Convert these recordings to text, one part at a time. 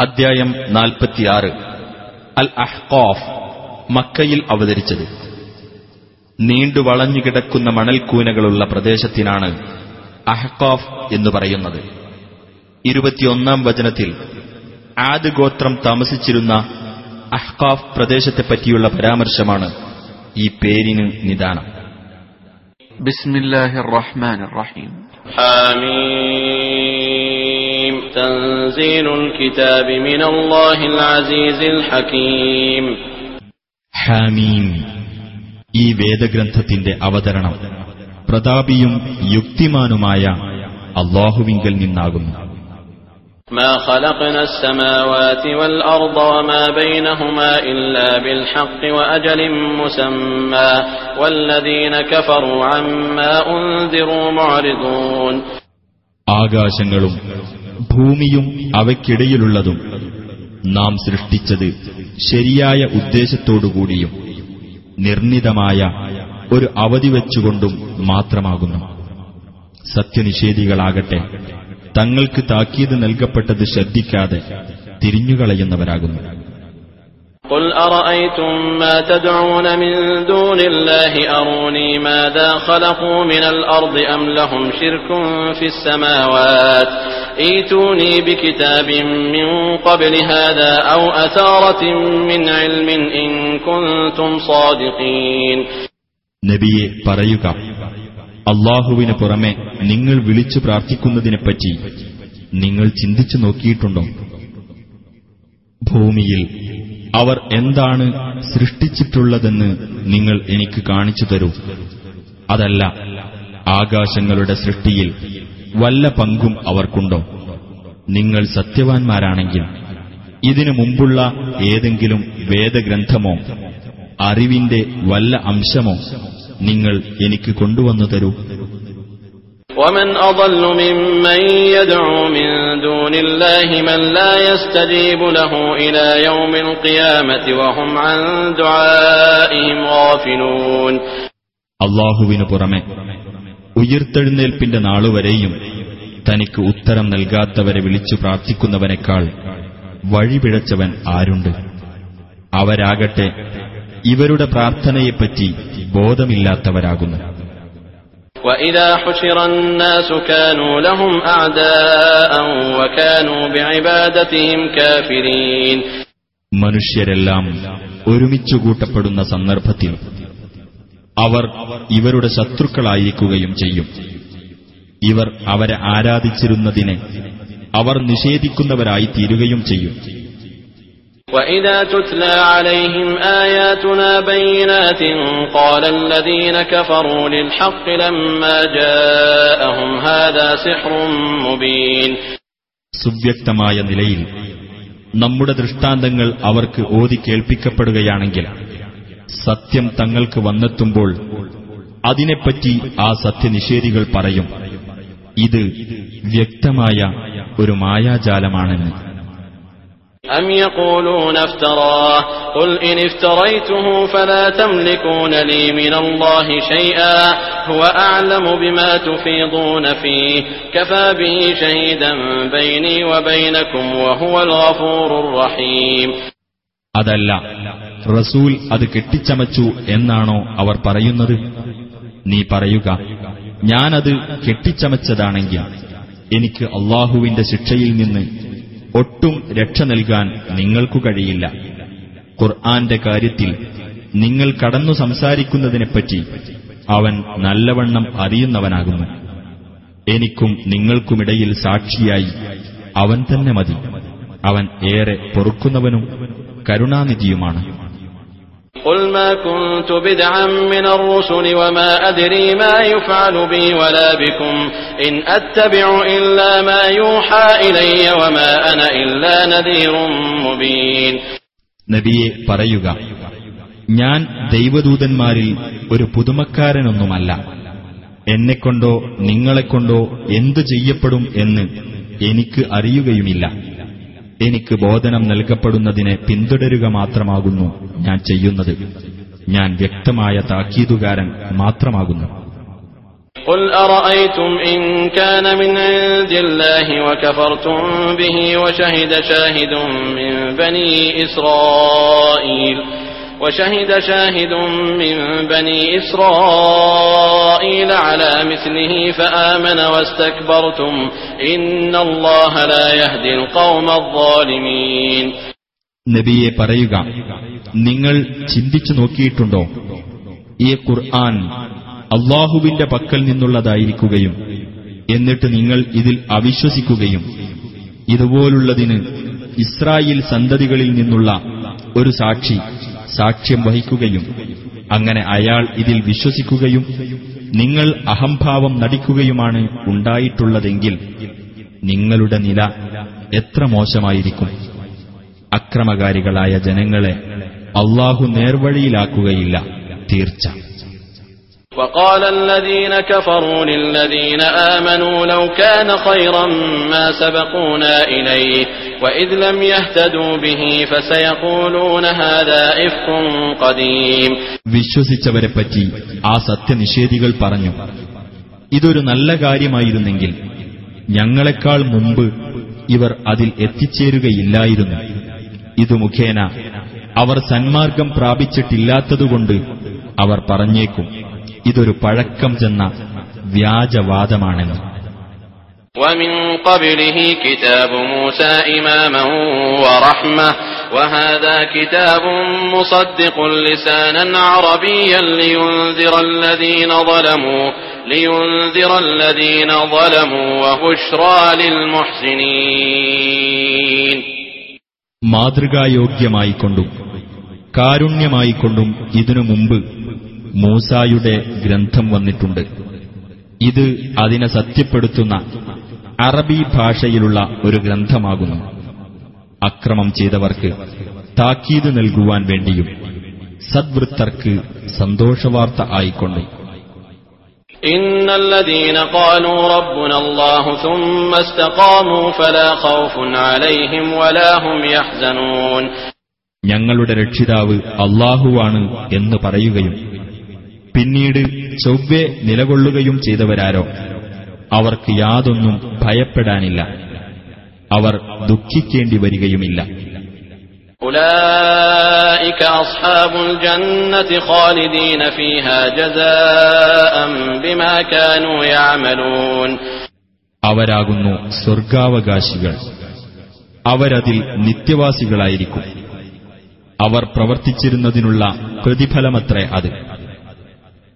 അദ്ധ്യായം നാൽപ്പത്തിയാറ്. അൽ അഹ്കോഫ് മക്കയിൽ അവതരിച്ചത്. നീണ്ടു വളഞ്ഞുകിടക്കുന്ന മണൽക്കൂനകളുള്ള പ്രദേശത്തിനാണ് അഹ്കോഫ് എന്ന് പറയുന്നത്. ഇരുപത്തിയൊന്നാം വചനത്തിൽ ആദ് ഗോത്രം താമസിച്ചിരുന്ന അഹ്കോഫ് പ്രദേശത്തെപ്പറ്റിയുള്ള പരാമർശമാണ് ഈ പേരിന് നിദാനം. ബിസ്മില്ലാഹിർ റഹ്മാൻ റഹീം. ആമീൻ تنزيل الكتاب من الله العزيز الحكيم ഹാമീം ഈ വേദഗ്രന്ഥത്തിന്റെ അവതരണം പ്രതാപിയും യുക്തിമാനുമായ അള്ളാഹുവിങ്കൽ നിന്നാകുന്നു ما خلقنا السماوات والأرض وما بينهما إلا بالحق وأجل مسمى والذين كفروا عما أنذروا معرضون ആകാശങ്ങളും ഭൂമിയും അവയ്ക്കിടയിലുള്ളതും നാം സൃഷ്ടിച്ചത് ശരിയായ ഉദ്ദേശത്തോടുകൂടിയും നിർണിതമായ ഒരു അവധി വച്ചുകൊണ്ടും മാത്രമാകുന്നു. സത്യനിഷേധികളാകട്ടെ തങ്ങൾക്ക് താക്കീത് നൽകപ്പെട്ടത് ശ്രദ്ധിക്കാതെ തിരിഞ്ഞുകളയുന്നവരാകുന്നു. قل أرأيتم ما تدعون من دون الله أروني ماذا خلقوا من الأرض أم لهم شرك في السماوات ايتوني بكتاب من قبل هذا أو أثارة من علم إن كنتم صادقين നബിയെ പറയുക അള്ളാഹുവിന് പുറമെ നിങ്ങൾ വിളിച്ചു പ്രാർത്ഥിക്കുന്നതിനെപ്പറ്റി നിങ്ങൾ ചിന്തിച്ചു നോക്കിയിട്ടുണ്ടോ ഭൂമിയിൽ അവർ എന്താണ് സൃഷ്ടിച്ചിട്ടുള്ളതെന്ന് നിങ്ങൾ എനിക്ക് കാണിച്ചു തരൂ. അതല്ല ആകാശങ്ങളുടെ സൃഷ്ടിയിൽ വല്ല പങ്കും അവർക്കുണ്ടോ? നിങ്ങൾ സത്യവാൻമാരാണെങ്കിൽ ഇതിനു മുമ്പുള്ള ഏതെങ്കിലും വേദഗ്രന്ഥമോ അറിവിന്റെ വല്ല അംശമോ നിങ്ങൾ എനിക്ക് കൊണ്ടുവന്നു തരൂ. ومن أضل ممن يدعو من دون الله من لا يستجيب له إلى يوم القيامة وهم عن دعائهم غافلون അള്ളാഹുവിനു പുറമെ ഉയിർത്തെഴുന്നേൽപ്പിന്റെ നാളുവരെയും തനിക്ക് ഉത്തരം നൽകാത്തവരെ വിളിച്ചു പ്രാർത്ഥിക്കുന്നവനേക്കാൾ വഴിപിഴച്ചവൻ ആരുണ്ട് അവരാകട്ടെ ഇവരുടെ പ്രാർത്ഥനയെപ്പറ്റി ബോധമില്ലാത്തവരാകുന്നു وإذا حشر الناس كانوا لهم أعداء وكانوا بعبادتهم كافرين മനുഷ്യരെല്ലാം ഒരുമിച്ചു കൂട്ടപ്പെടുന്ന സന്ദർഭത്തിൽ അവർ ഇവരുടെ ശത്രുക്കളായിരിക്കുകയും ചെയ്യും ഇവർ അവരെ ആരാധിച്ചിരുന്നതിനെ അവർ നിഷേധിക്കുന്നവരായി തീരുകയും ചെയ്യും وإذا تتلى عليهم آياتنا بينات قال الذين كفروا للحق لما جاءهم هذا سحر مبين സുവ്യക്തമായ നിലയിൽ നമ്മുടെ ദൃഷ്ടാന്തങ്ങൾ അവർക്ക് ഓതി കേൾപ്പിക്കപ്പെടുകയാണെങ്കിൽ സത്യം തങ്ങൾക്ക് വന്നെത്തുമ്പോൾ അതിനെപ്പറ്റി ആ സത്യനിഷേധികൾ പറയും ഇത് വ്യക്തമായ ഒരു മായാജാലമാണെന്ന് أم يقولون افتراه قل إن افتريته فلا تملكون لي من الله شيئا هو أعلم بما تفيضون فيه كفى به شهيدا بيني وبينكم وهو الغفور الرحيم അതല്ല റസൂൽ അത് കെട്ടിച്ചമച്ചു എന്നാണോ അവർ പറയുന്നത് നീ പറയുക ഞാനത് കെട്ടിച്ചമച്ചതാണെങ്കിൽ എനിക്ക് അള്ളാഹുവിന്റെ ശിക്ഷയിൽ നിന്ന് ഒട്ടും രക്ഷ നൽകാൻ നിങ്ങൾക്കു കഴിയില്ല. ഖുർആന്റെ കാര്യത്തിൽ നിങ്ങൾ കടന്നു സംസാരിക്കുന്നതിനെപ്പറ്റി അവൻ നല്ലവണ്ണം അറിയുന്നവനാകുന്നു. എനിക്കും നിങ്ങൾക്കുമിടയിൽ സാക്ഷിയായി അവൻ തന്നെ മതി. അവൻ ഏറെ പൊറുക്കുന്നവനും കരുണാനിധിയുമാണ്. قل ما كنت بدعا من الرسل وما أدري ما يفعل بي ولا بكم إن أتبع إلا ما يوحى إلي وما أنا إلا نذير مبين നബിയെ പറയുക ഞാൻ ദൈവദൂതന്മാരിൽ ഒരു പുതുമക്കാരനൊന്നുമല്ല എന്നെക്കൊണ്ടോ നിങ്ങളെക്കൊണ്ടോ എന്തു ചെയ്യപ്പെടും എന്ന് എനിക്ക് അറിയുകയുമില്ല എനിക്ക് ബോധനം നൽകപ്പെടുന്നതിനെ പിന്തുടരുക മാത്രമാകുന്നു ഞാൻ ചെയ്യുന്നത് ഞാൻ വ്യക്തമായ താക്കീതുകാരൻ മാത്രമാകുന്നു قل أرأيتم إن كان من عند الله وكفرتم به وشهد شاهد من بني إسرائيل وشهد شاهد من بني إسرائيل على مثله فآمن واستكبرتم إن الله لا يهدي القوم الظالمين നബിയെ പറയുക നിങ്ങൾ ചിന്തിച്ചു നോക്കിയിട്ടുണ്ടോ ഈ ഖുർആൻ അള്ളാഹുവിന്റെ പക്കൽ നിന്നുള്ളതായിരിക്കുകയും എന്നിട്ട് നിങ്ങൾ ഇതിൽ അവിശ്വസിക്കുകയും ഇതുപോലുള്ളതിന് ഇസ്രായേൽ സന്തതികളിൽ നിന്നുള്ള ഒരു സാക്ഷി സാക്ഷ്യം വഹിക്കുകയും അങ്ങനെ അയാൾ ഇതിൽ വിശ്വസിക്കുകയും നിങ്ങൾ അഹംഭാവം നടിക്കുകയുമാണ് ഉണ്ടായിട്ടുള്ളതെങ്കിൽ നിങ്ങളുടെ നില എത്ര മോശമായിരിക്കും? അക്രമകാരികളായ ജനങ്ങളെ അള്ളാഹു നേർവഴിയിലാക്കുകയില്ല തീർച്ച. وقال الذين كفروا للذين آمنوا لو كان خيرا ما سبقونا إليه وإذ لم يهتدوا به فسيقولون هذا إفك قديم വിശ്വസിച്ചവരെപ്പറ്റി ആ സത്യനിഷേധികൾ പറഞ്ഞു ഇതൊരു നല്ല കാര്യമായിരുന്നെങ്കിൽ ഞങ്ങളെക്കാൾ മുമ്പ് ഇവർ അതിൽ എത്തിച്ചേരുകയില്ലായിരുന്നു ഇതു മുഖേന അവർ സന്മാർഗം പ്രാപിച്ചിട്ടില്ലാത്തതുകൊണ്ട് അവർ പറഞ്ഞേക്കും ഇതൊരു പഴക്കം ചെന്ന വ്യാജവാദമാണെന്ന് ومن قبله كتاب موسى إماما ورحمة وهذا كتاب مصدق لسانا عربيا لينذر الذين ظلموا لينذر الذين ظلموا وبشرى للمحسنين മാതൃകായോഗ്യമായിക്കൊണ്ടും കാരുണ്യമായിക്കൊണ്ടും ഇതിനു മുമ്പ് മൂസായുടെ ഗ്രന്ഥം വന്നിട്ടുണ്ട് ഇത് അതിനെ സത്യപ്പെടുത്തുന്ന അറബി ഭാഷയിലുള്ള ഒരു ഗ്രന്ഥമാകുന്നു അക്രമം ചെയ്തവർക്ക് താക്കീത് നൽകുവാൻ വേണ്ടിയും സദ്വൃത്തർക്ക് സന്തോഷവാർത്ത ആയിക്കൊണ്ടും إن الذين قالوا ربنا الله ثم استقاموا فلا خوف عليهم ولا هم يحزنون ഞങ്ങളുടെ രക്ഷിതാവ് അള്ളാഹുവാണ് എന്ന് പറയുകയും പിന്നീട് ചൊവ്വെ നിലകൊള്ളുകയും ചെയ്തവരാരോ? അവർക്ക് യാതൊന്നും ഭയപ്പെടാനില്ല. അവർ ദുഃഖിക്കേണ്ടി വരികയുമില്ല. അവരാകുന്നു സ്വർഗാവകാശികൾ അവരതിൽ നിത്യവാസികളായിരിക്കും. അവർ പ്രവർത്തിച്ചിരുന്നതിനുള്ള പ്രതിഫലമത്രേ അത്.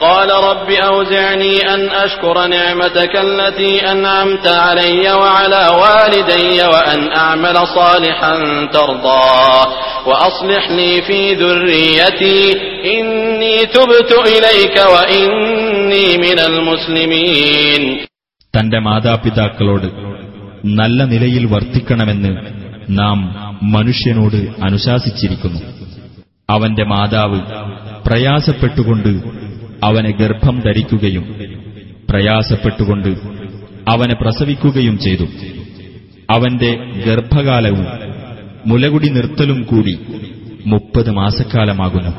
قال رب أوزعني أن أشكر نعمتك التي أنعمت علي وعلى والدي وأن أعمل صالحا ترضاه وأصلح لي في ذريتي إني تبت إليك وإني من المسلمين തന്റെ മാതാപിതാക്കളോട് നല്ല നിലയിൽ വർത്തിക്കണമെന്ന് നാം മനുഷ്യനോട് അനുശാസിച്ചിരിക്കുന്നു അവന്റെ മാതാവ് പ്രയാസപ്പെട്ടുകൊണ്ട് അവനെ ഗർഭം ധരിക്കുകയും പ്രയാസപ്പെട്ടുകൊണ്ട് അവനെ പ്രസവിക്കുകയും ചെയ്തു. അവന്റെ ഗർഭകാലവും മുലകുടി നിർത്തലും കൂടി മുപ്പത് മാസക്കാലമാകുന്നു.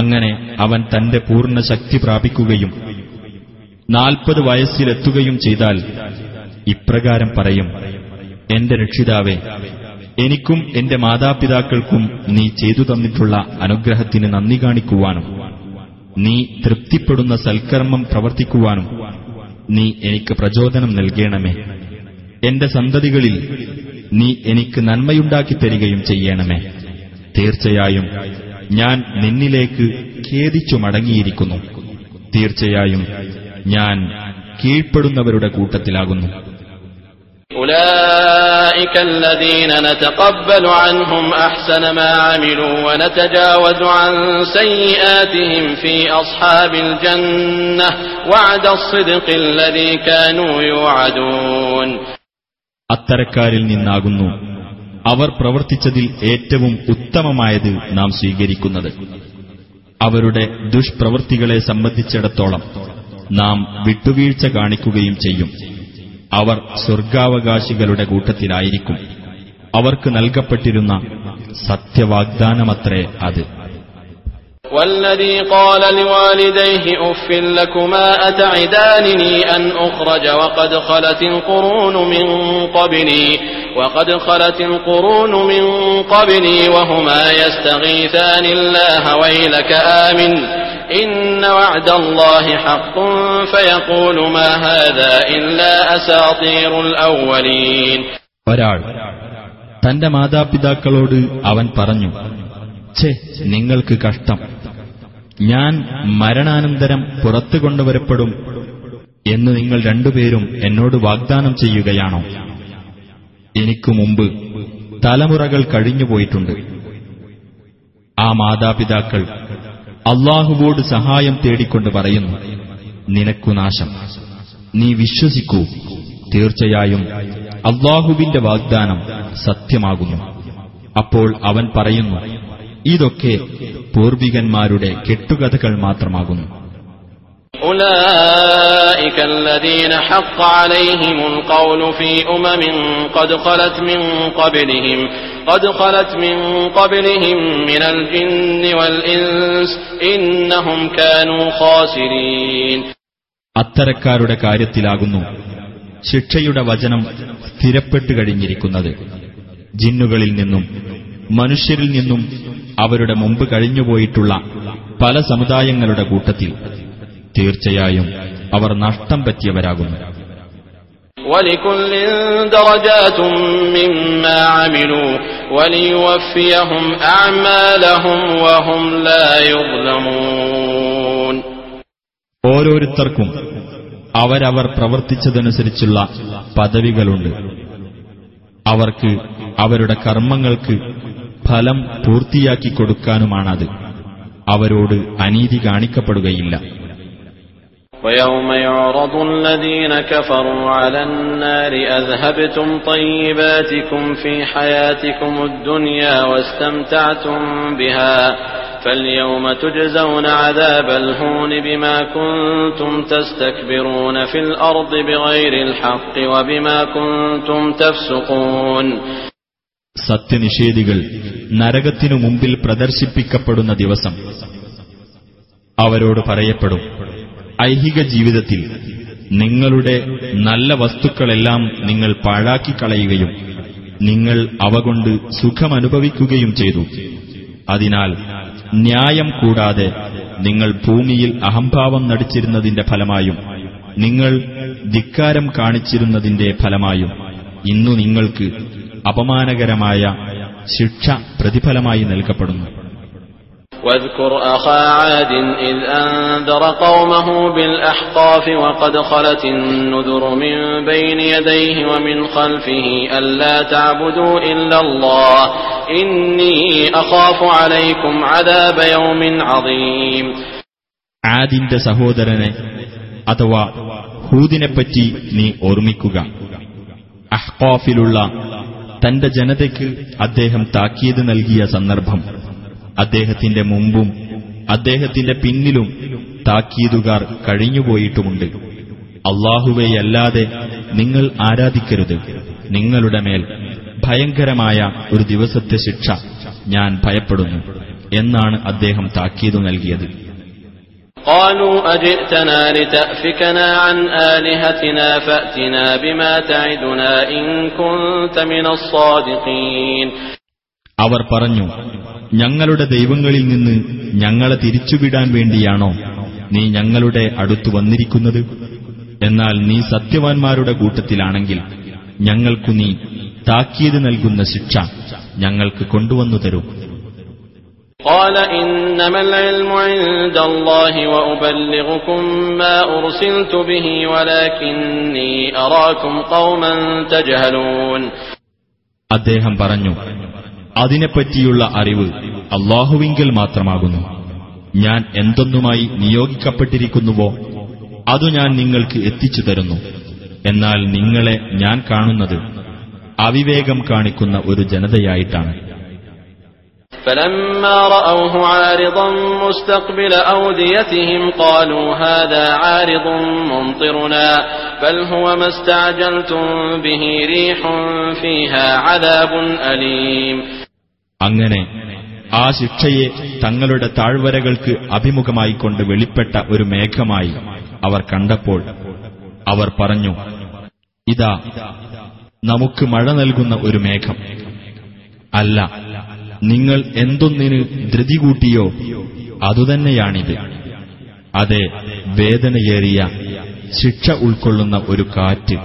അങ്ങനെ അവൻ തന്റെ പൂർണ ശക്തി പ്രാപിക്കുകയും നാൽപ്പത് വയസ്സിലെത്തുകയും ചെയ്താൽ ഇപ്രകാരം പറയും എന്റെ രക്ഷിതാവേ എനിക്കും എന്റെ മാതാപിതാക്കൾക്കും നീ ചെയ്തു തന്നിട്ടുള്ള അനുഗ്രഹത്തിന് നന്ദി കാണിക്കുവാനും നീ തൃപ്തിപ്പെടുന്ന സൽക്കർമ്മം പ്രവർത്തിക്കുവാനും നീ എനിക്ക് പ്രചോദനം നൽകണമേ. എന്റെ സന്തതികളിൽ നീ എനിക്ക് നന്മയുണ്ടാക്കി തരികയും ചെയ്യണമേ. തീർച്ചയായും ഞാൻ നിന്നിലേക്ക് ഖേദിച്ചു മടങ്ങിയിരിക്കുന്നു. തീർച്ചയായും ഞാൻ കീഴ്പ്പെടുന്നവരുടെ കൂട്ടത്തിലാകുന്നു. أولئك الذين نتقبل عنهم أحسن ما عملوا ونتجاوز عن سيئاتهم في أصحاب الجنة وعد الصدق الذي كانوا يوعدون അത്തരക്കാരിൽ നിന്നാകുന്നു അവർ പ്രവർത്തിച്ചതിൽ ഏറ്റവും ഉത്തമമായത് നാം സ്വീകരിക്കുന്നത് അവരുടെ ദുഷ്പ്രവൃത്തികളെ സംബന്ധിച്ചിടത്തോളം നാം വിട്ടുവീഴ്ച കാണിക്കുകയും ചെയ്യും അവർ സ്വർഗാവകാശികളുടെ കൂട്ടത്തിലായിരിക്കും അവർക്ക് നൽകപ്പെട്ടിരുന്ന സത്യവാഗ്ദാനമത്രേ അത് والذي قال لوالديه أف لكما أتعدانني أن أخرج وقد خلت القرون من قبلي وقد خلت القرون من قبلي وهما يستغيثان الله ويلك آمن إن وعد الله حق فيقول ما هذا إلا أساطير الأولين ഒരാൾ തന്റെ മാതാപിതാക്കളോട് അവൻ പറഞ്ഞു ഛേ നിങ്ങൾക്ക് കഷ്ടം ഞാൻ മരണാനന്തരം പുറത്തു കൊണ്ടുവരപ്പെടും എന്ന് നിങ്ങൾ രണ്ടുപേരും എന്നോട് വാഗ്ദാനം ചെയ്യുകയാണോ എനിക്കു മുമ്പ് തലമുറകൾ കഴിഞ്ഞുപോയിട്ടുണ്ട് ആ മാതാപിതാക്കൾ അള്ളാഹുവോട് സഹായം തേടിക്കൊണ്ട് പറയുന്നു നിനക്കു നാശം. നീ വിശ്വസിക്കൂ. തീർച്ചയായും അള്ളാഹുവിന്റെ വാഗ്ദാനം സത്യമാകുന്നു. അപ്പോൾ അവൻ പറയുന്നു ഇതൊക്കെ പൂർവികന്മാരുടെ കെട്ടുകഥകൾ മാത്രമാകുന്നു. أولئك الذين حق عليهم القول في أمم قد خلت من قبلهم قد خلت من قبلهم من الجن والإنس إنهم كانوا خاسرين അത്തരക്കാരുടെ കാര്യത്തിലാകുന്നു ശിക്ഷയുടെ വചനം സ്ഥിരപ്പെട്ടു കഴിഞ്ഞിരിക്കുന്നത് ജിന്നുകളിൽ നിന്നും മനുഷ്യരിൽ നിന്നും അവരുടെ മുമ്പ് കഴിഞ്ഞുപോയിട്ടുള്ള പല സമുദായങ്ങളുടെ കൂട്ടത്തിൽ തീർച്ചയായും അവർ നഷ്ടം പറ്റിയവരാകുന്നു. ഓരോരുത്തർക്കും അവരവർ പ്രവർത്തിച്ചതനുസരിച്ചുള്ള പദവികളുണ്ട്. അവർക്ക് അവരുടെ കർമ്മങ്ങൾക്ക് ഫലം പൂർത്തിയാക്കി കൊടുക്കാനുമാണത്. അവരോട് അനീതി കാണിക്കപ്പെടുകയില്ല. ويوم يعرض الذين كفروا على النار أذهبتم طيباتكم في حياتكم الدنيا واستمتعتم بها فاليوم تجزون عذاب الهون بما كنتم تستكبرون في الأرض بغير الحق وبما كنتم تفسقون സത്യനിഷേധികൾ നരകത്തിനു മുമ്പിൽ പ്രദർശിപ്പിക്കപ്പെടുന്ന ദിവസം അവരോട് പറയപ്പെടും ഐഹിക ജീവിതത്തിൽ നിങ്ങളുടെ നല്ല വസ്തുക്കളെല്ലാം നിങ്ങൾ പാഴാക്കി കളയുകയും നിങ്ങൾ അവ കൊണ്ട് സുഖമനുഭവിക്കുകയും ചെയ്തു. അതിനാൽ ന്യായം കൂടാതെ നിങ്ങൾ ഭൂമിയിൽ അഹംഭാവം നടിച്ചിരുന്നതിന്റെ ഫലമായും നിങ്ങൾ ധിക്കാരം കാണിച്ചിരുന്നതിന്റെ ഫലമായും ഇന്നു നിങ്ങൾക്ക് അപമാനകരമായ ശിക്ഷ പ്രതിഫലമായി നൽകപ്പെടുന്നു. واذكر أخا عاد إذ أنذر قومه بالأحقاف وقد خلت النذر من بين يديه ومن خلفه ألا تعبدوا إلا الله إني أخاف عليكم عذاب يوم عظيم ആദിന്റെ സഹോദരനെ അഥവാ ഹൂദിനെപ്പറ്റി നീ ഓർമ്മിക്കുക അഹ്കാഫിലുള്ള തന്റെ ജനതയ്ക്ക് അദ്ദേഹം താക്കീത് നൽകിയ സന്ദർഭം അദ്ദേഹത്തിന്റെ മുമ്പും അദ്ദേഹത്തിന്റെ പിന്നിലും താക്കീതുകാർ കഴിഞ്ഞുപോയിട്ടുമുണ്ട് അള്ളാഹുവെയല്ലാതെ നിങ്ങൾ ആരാധിക്കരുത് നിങ്ങളുടെ മേൽ ഭയങ്കരമായ ഒരു ദിവസത്തെ ശിക്ഷ ഞാൻ ഭയപ്പെടുന്നു എന്നാണ് അദ്ദേഹം താക്കീതു നൽകിയത് قالوا أجئتنا لتأفكنا عن آلهتنا فأتنا بما تعدنا إن كنت من الصادقين അവർ പറഞ്ഞു ഞങ്ങളുടെ ദൈവങ്ങളിൽ നിന്ന് ഞങ്ങളെ തിരിച്ചുവിടാൻ വേണ്ടിയാണോ നീ ഞങ്ങളുടെ അടുത്തു വന്നിരിക്കുന്നത് എന്നാൽ നീ സത്യവാൻമാരുടെ കൂട്ടത്തിലാണെങ്കിൽ ഞങ്ങൾക്കു നീ താക്കീത് നൽകുന്ന ശിക്ഷ ഞങ്ങൾക്ക് കൊണ്ടുവന്നു തരൂ قال إنما العلم عند الله وأبلغكم ما أرسلت به ولكني أراكم قوما تجهلون അദ്ദേഹം പറഞ്ഞു അതിനെപ്പറ്റിയുള്ള അറിവ് അള്ളാഹുവിങ്കിൽ മാത്രമാകുന്നു ഞാൻ എന്തൊന്നുമായി നിയോഗിക്കപ്പെട്ടിരിക്കുന്നുവോ അതു ഞാൻ നിങ്ങൾക്ക് എത്തിച്ചു തരുന്നു എന്നാൽ നിങ്ങളെ ഞാൻ കാണുന്നത് അവിവേകം കാണിക്കുന്ന ഒരു ജനതയായിട്ടാണ് فلما رأوه عارضا مستقبل أوديتهم قالوا هذا عارض ممطرنا بل هو ما استعجلتم به ريح فيها عذاب أليم അങ്ങനെ ആ ശിക്ഷയെ തങ്ങളുടെ താഴ്വരകൾക്ക് അഭിമുഖമായിക്കൊണ്ട് വെളിപ്പെട്ട ഒരു മേഘമായി അവർ കണ്ടപ്പോൾ അവർ പറഞ്ഞു ഇതാ നമുക്ക് മഴ നൽകുന്ന ഒരു മേഘം. അല്ല നിങ്ങൾ എന്തൊന്നിന് ധൃതി കൂട്ടിയോ അതുതന്നെയാണിത്. അതെ വേദനയേറിയ ശിക്ഷ ഉൾക്കൊള്ളുന്ന ഒരു കാറ്റ്.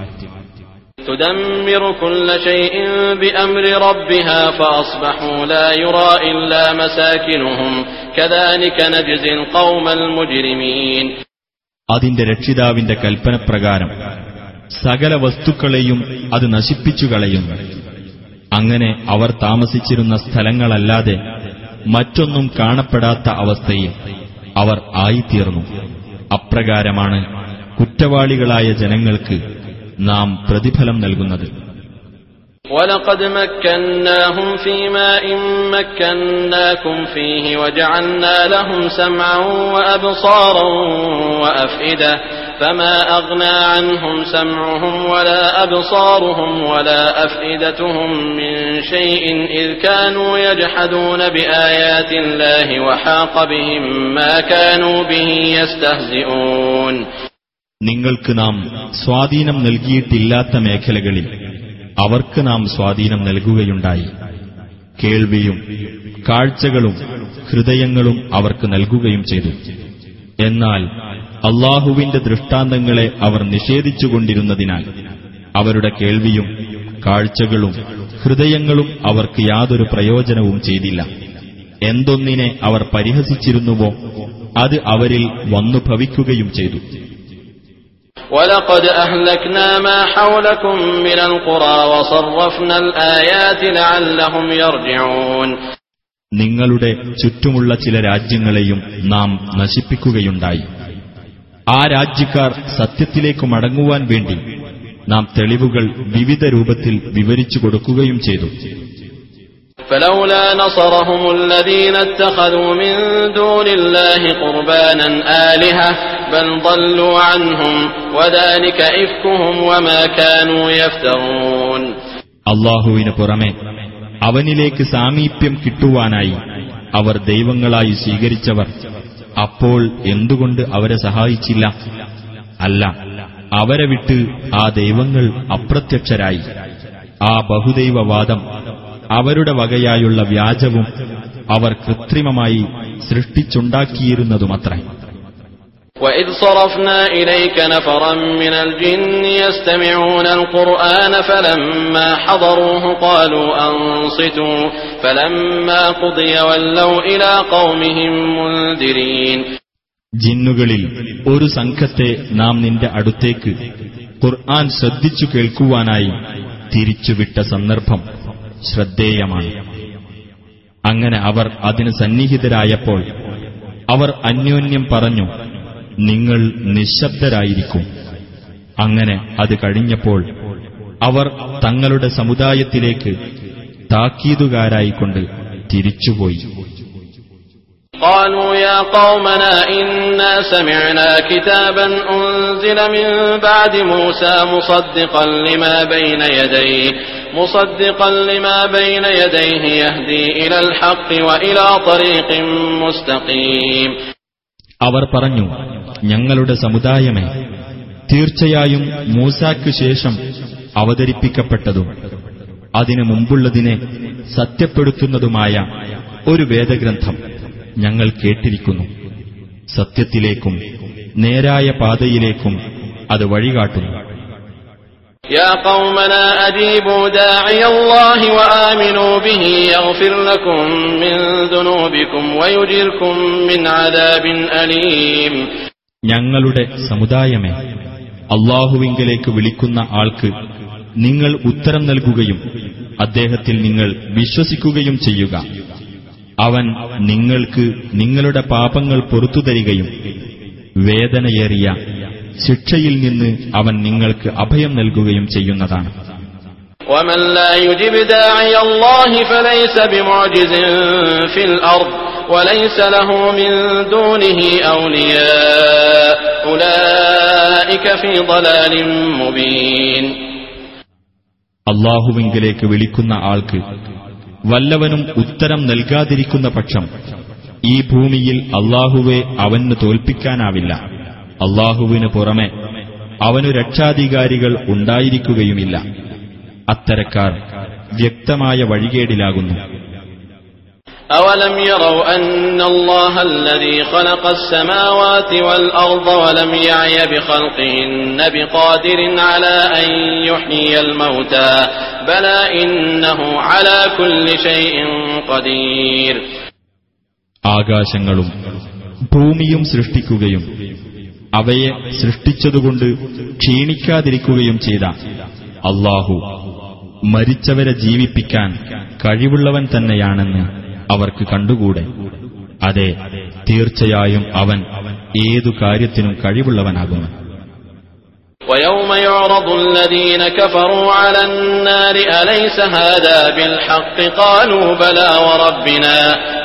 تدمر كل شيء بأمر ربها فأصبحوا لا يرى إلا مساكنهم كذلك نجزي القوم المجرمين അതിന്റെ രക്ഷിതാവിന്റെ കൽപ്പനപ്രകാരം സകല വസ്തുക്കളെയും അത് നശിപ്പിച്ചു കളയുന്നു അങ്ങനെ അവർ താമസിച്ചിരുന്ന സ്ഥലങ്ങളല്ലാതെ മറ്റൊന്നും കാണപ്പെടാത്ത അവസ്ഥയിൽ അവർ ആയിത്തീർന്നു അപ്രകാരമാണ് കുറ്റവാളികളായ ജനങ്ങൾക്ക് നാം പ്രതിഫലം നൽകുന്നത് ولقد مكناهم في ماء مكناكم فيه وجعلنا لهم سمعا وأبصارا وأفئدة فما أغنى عنهم سمعهم ولا أبصارهم ولا أفئدتهم من شيء إذ كانوا يجحدون بآيات الله وحاق بهم ما كانوا به يستهزئون നിങ്ങൾക്ക് നാം സ്വാധീനം നൽകിയിട്ടില്ലാത്ത മേഖലകളിൽ അവർക്ക് നാം സ്വാധീനം നൽകുകയുണ്ടായി. കേൾവിയും കാഴ്ചകളും ഹൃദയങ്ങളും അവർക്ക് നൽകുകയും ചെയ്തു. എന്നാൽ അള്ളാഹുവിന്റെ ദൃഷ്ടാന്തങ്ങളെ അവർ നിഷേധിച്ചുകൊണ്ടിരുന്നതിനാൽ അവരുടെ കേൾവിയും കാഴ്ചകളും ഹൃദയങ്ങളും അവർക്ക് യാതൊരു പ്രയോജനവും ചെയ്തില്ല. എന്തൊന്നിനെ അവർ പരിഹസിച്ചിരുന്നുവോ അത് അവരിൽ വന്നു ഭവിക്കുകയും ചെയ്തു. ولقد أهلكنا ما حولكم من القرى وصرفنا الآيات لعلهم يرجعون നിങ്ങളുടെ ചുറ്റുമുള്ള ചില രാജ്യങ്ങളെയും നാം നശിപ്പിക്കുകയുണ്ടായി ആ രാജ്യക്കാർ സത്യത്തിലേക്ക് മടങ്ങുവാൻ വേണ്ടി നാം തെളിവുകൾ വിവിധ രൂപത്തിൽ വിവരിച്ചു കൊടുക്കുകയും ചെയ്തു فلولا نصرهم الذين اتخذوا من دون الله قربانا آلهة بل ضلوا عنهم وذلك إفكهم وما كانوا يفترون അള്ളാഹുവിന് പുറമെ അവനിലേക്ക് സാമീപ്യം കിട്ടുവാനായി അവർ ദൈവങ്ങളായി സ്വീകരിച്ചവർ അപ്പോൾ എന്തുകൊണ്ട് അവരെ സഹായിച്ചില്ല അല്ല അവരെ വിട്ട് ആ ദൈവങ്ങൾ അപ്രത്യക്ഷരായി ആ ബഹുദൈവവാദം അവരുടെ വകയായുള്ള വ്യാജവും അവർ കൃത്രിമമായി സൃഷ്ടിച്ചുണ്ടാക്കിയിരുന്നതുമത്രേ وإذ صرفنا إليك نفرا من الجن يستمعون القرآن فلما حضروه قالوا أنصتوا فلما قضي ولوا إلى قومهم منذرين ജിന്നുകളിൽ ഒരു സംഘത്തെ നാം നിന്റെ അടുത്തേക്ക് ഖുർആൻ ശ്രദ്ധിച്ചു കേൾക്കുവാനായി തിരിച്ചുവിട്ട സന്ദർഭം ശ്രദ്ധേയമാണ് അങ്ങനെ അവർ അതിന് സന്നിഹിതരായപ്പോൾ അവർ അന്യോന്യം പറഞ്ഞു നിങ്ങൾ നിശബ്ദരായിരിക്കും അങ്ങനെ അത് കഴിഞ്ഞപ്പോൾ അവർ തങ്ങളുടെ സമുദായത്തിലേക്ക് താക്കീതുകാരായിക്കൊണ്ട് തിരിച്ചുപോയി قالوا يا قومنا إنا سمعنا كتابا أنزل من بعد موسى مصدقا لما بين يديه مصدقا لما بين يديه يهدي إلى الحق وإلى طريق مستقيم അവർ പറഞ്ഞു ഞങ്ങളുടെ സമുദായമേ തീർച്ചയായും മൂസാക്കു ശേഷം അവതരിപ്പിക്കപ്പെട്ടതും അതിനു മുമ്പുള്ളതിനെ സത്യപ്പെടുത്തുന്നതുമായ ഒരു വേദഗ്രന്ഥം ഞങ്ങൾ കേട്ടിരിക്കുന്നു. സത്യത്തിലേക്കും നേരായ പാതയിലേക്കും അത് വഴികാട്ടുന്നു. يا قومنا أجيبوا داعي الله وآمنوا به يغفر لكم من ذنوبكم ويجركم من عذاب أليم ഞങ്ങളുടെ സമുദായമേ അള്ളാഹുവിങ്കലേക്ക് വിളിക്കുന്ന ആൾക്ക് നിങ്ങൾ ഉത്തരം നൽകുകയും അദ്ദേഹത്തിൽ നിങ്ങൾ വിശ്വസിക്കുകയും ചെയ്യുക അവൻ നിങ്ങൾക്ക് നിങ്ങളുടെ പാപങ്ങൾ പൊറത്തു തരികയും വേദനയേറിയ ശിക്ഷയിൽ നിന്ന് അവൻ നിങ്ങൾക്ക് അഭയം നൽകുകയും ചെയ്യുന്നതാണ് ومن لا يجب داعي الله فليس بمعجز في الأرض وليس له من دونه أولياء أولئك في ضلال مبين അള്ളാഹുവിങ്കിലേക്ക് വിളിക്കുന്ന ആൾക്ക് വല്ലവനും ഉത്തരം നൽകാതിരിക്കുന്ന പക്ഷം ഈ ഭൂമിയിൽ അള്ളാഹുവെ അവന് തോൽപ്പിക്കാനാവില്ല അള്ളാഹുവിനു പുറമെ അവനു രക്ഷാധികാരികൾ ഉണ്ടായിരിക്കുകയുമില്ല അത്തരക്കാർ വ്യക്തമായ വഴികേടിലാകുന്നു أولم يروا أن الله الذي خلق السماوات والأرض ولم يعي بخلقهن بقادر على أن يحيي الموتى بلى إنه على كل شيء قدير ആകാശങ്ങളും ഭൂമിയും സൃഷ്ടിക്കുകയും അവയെ സൃഷ്ടിച്ചതുകൊണ്ട് ക്ഷീണിക്കാതിരിക്കുകയും ചെയ്ത അള്ളാഹു മരിച്ചവരെ ജീവിപ്പിക്കാൻ കഴിവുള്ളവൻ തന്നെയാണെന്ന് അവർക്ക് കണ്ടുകൂടെ അതെ തീർച്ചയായും അവൻ ഏതു കാര്യത്തിനും കഴിവുള്ളവനാകുന്നു ويوم يعرض الذين كفروا على النار أليس هذا بالحق قالوا بلى وربنا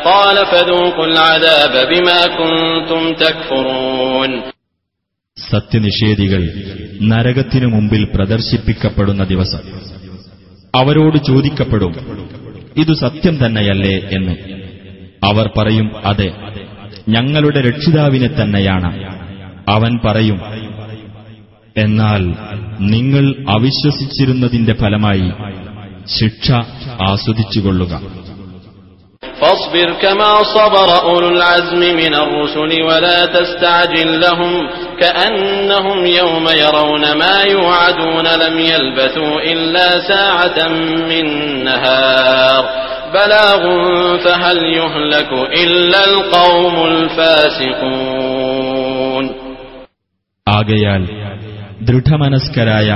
قال فذوقوا العذاب بما كنتم تكفرون സത്യനിഷേധികൾ നരകത്തിനു മുമ്പിൽ പ്രദർശിപ്പിക്കപ്പെടുന്ന ദിവസം. അവരോട് ചോദിക്കപ്പെടും ഇതു സത്യം തന്നെയല്ലേ? എന്ന്. അവർ പറയും അതെ ഞങ്ങളുടെ രക്ഷിതാവിനെ തന്നെയാണ്. അവൻ പറയും എന്നാൽ നിങ്ങൾ അവിശ്വസിച്ചിരുന്നതിന്റെ ഫലമായി ശിക്ഷ ആസ്വദിച്ചുകൊള്ളുക. فاصبر كما صبر أولو العزم من الرسل ولا تستعجل لهم كأنهم يوم يرون ما يوعدون لم يلبثوا إلا ساعة من نهار بلاغ فهل يهلك إلا القوم الفاسقون ആകയാൽ ദൃഢമനസ്കരായ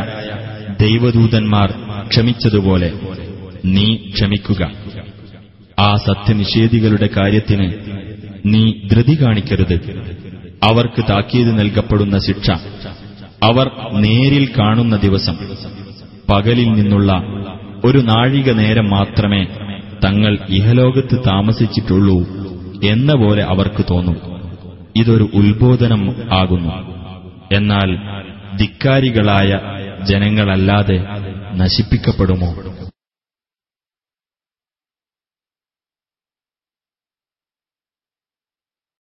ദൈവദൂതന്മാർ ക്ഷമിച്ചതുപോലെ നീ ക്ഷമിക്കുക ആ സത്യനിഷേധികളുടെ കാര്യത്തിന് നീ ധൃതി കാണിക്കരുത്. അവർക്ക് താക്കീത് നൽകപ്പെടുന്ന ശിക്ഷ അവർ നേരിൽ കാണുന്ന ദിവസം പകലിൽ നിന്നുള്ള ഒരു നാഴിക നേരം മാത്രമേ തങ്ങൾ ഇഹലോകത്ത് താമസിച്ചിട്ടുള്ളൂ എന്ന പോലെ അവർക്ക് തോന്നും. ഇതൊരു ഉത്ബോധനം ആകുന്നു. എന്നാൽ ധിക്കാരികളായ ജനങ്ങളല്ലാതെ നശിപ്പിക്കപ്പെടുമോ?